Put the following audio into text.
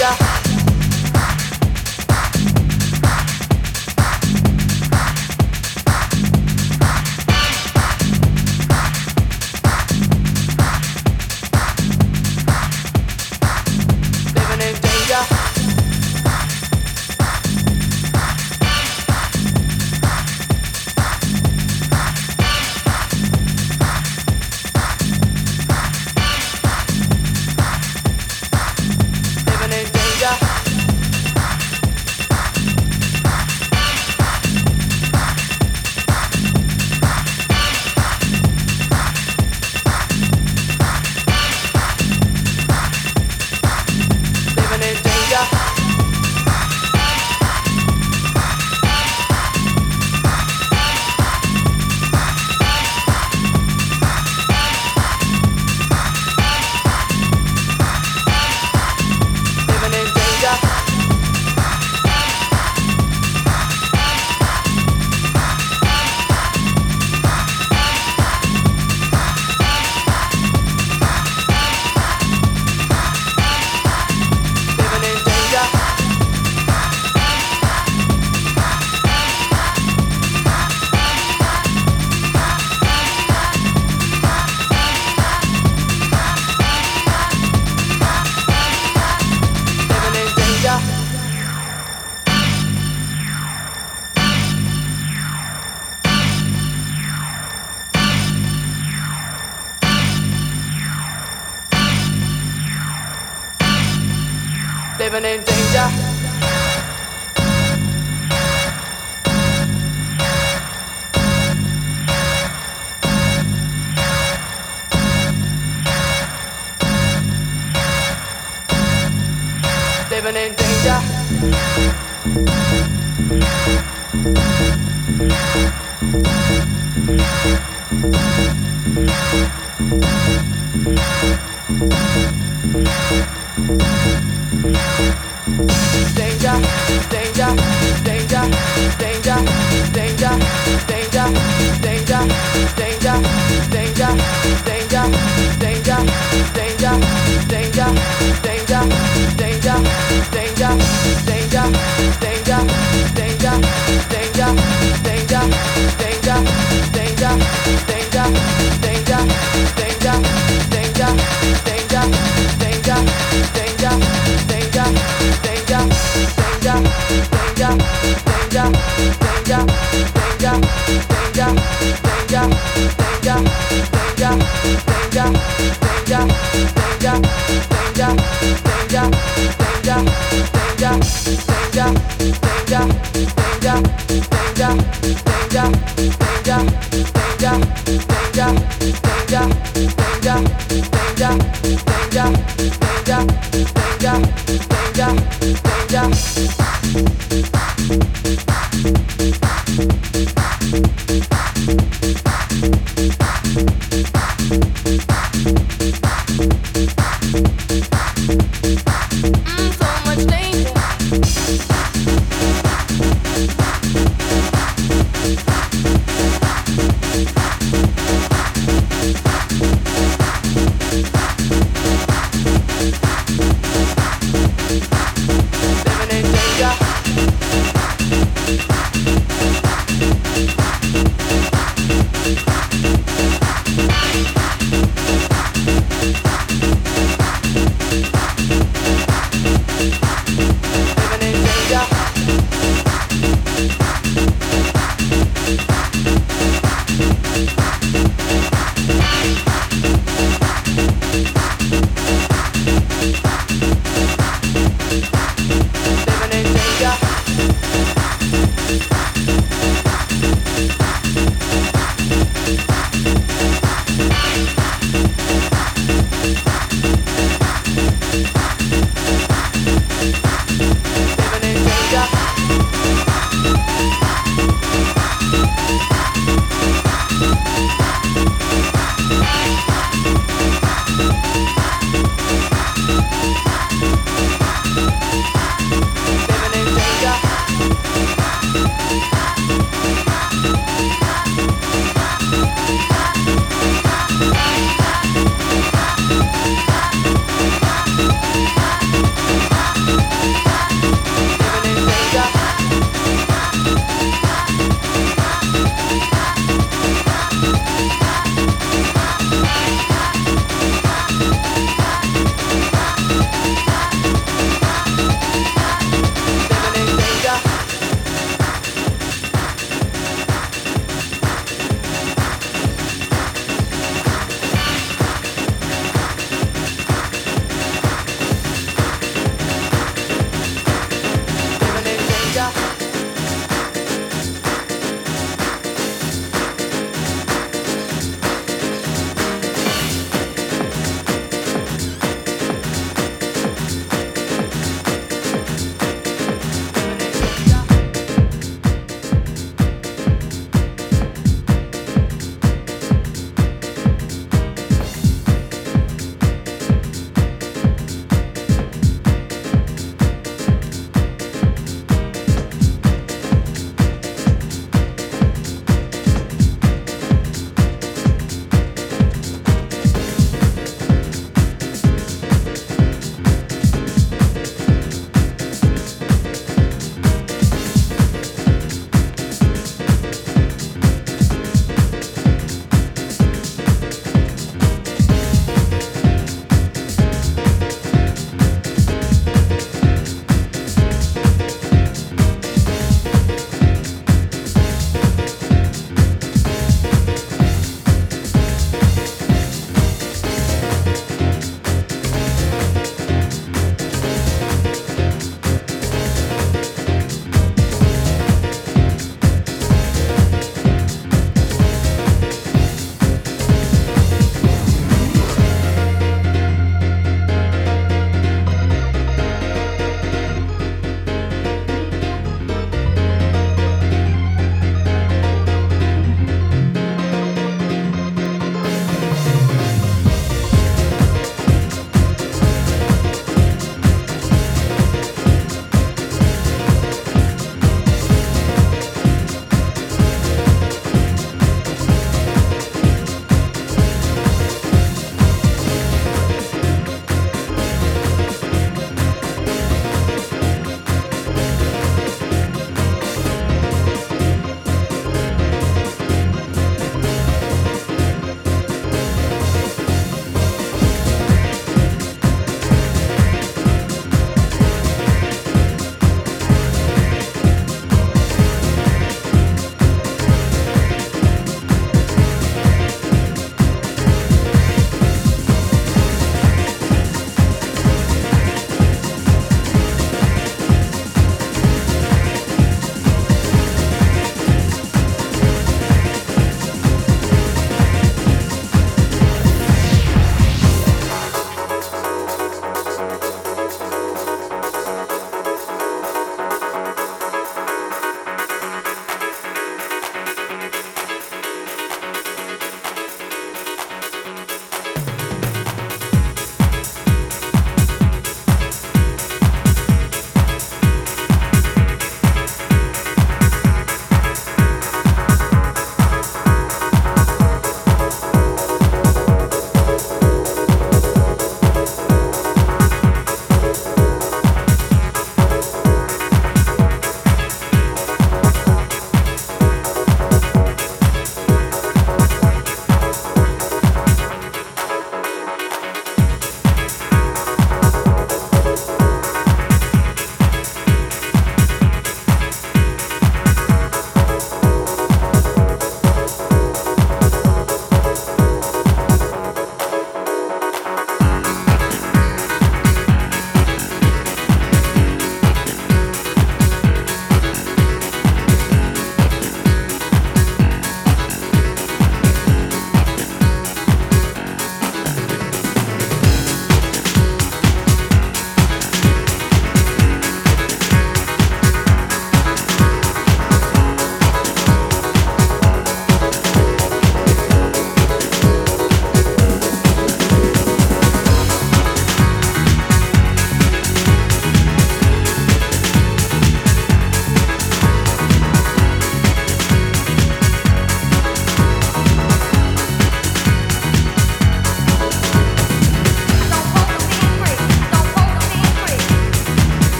danger,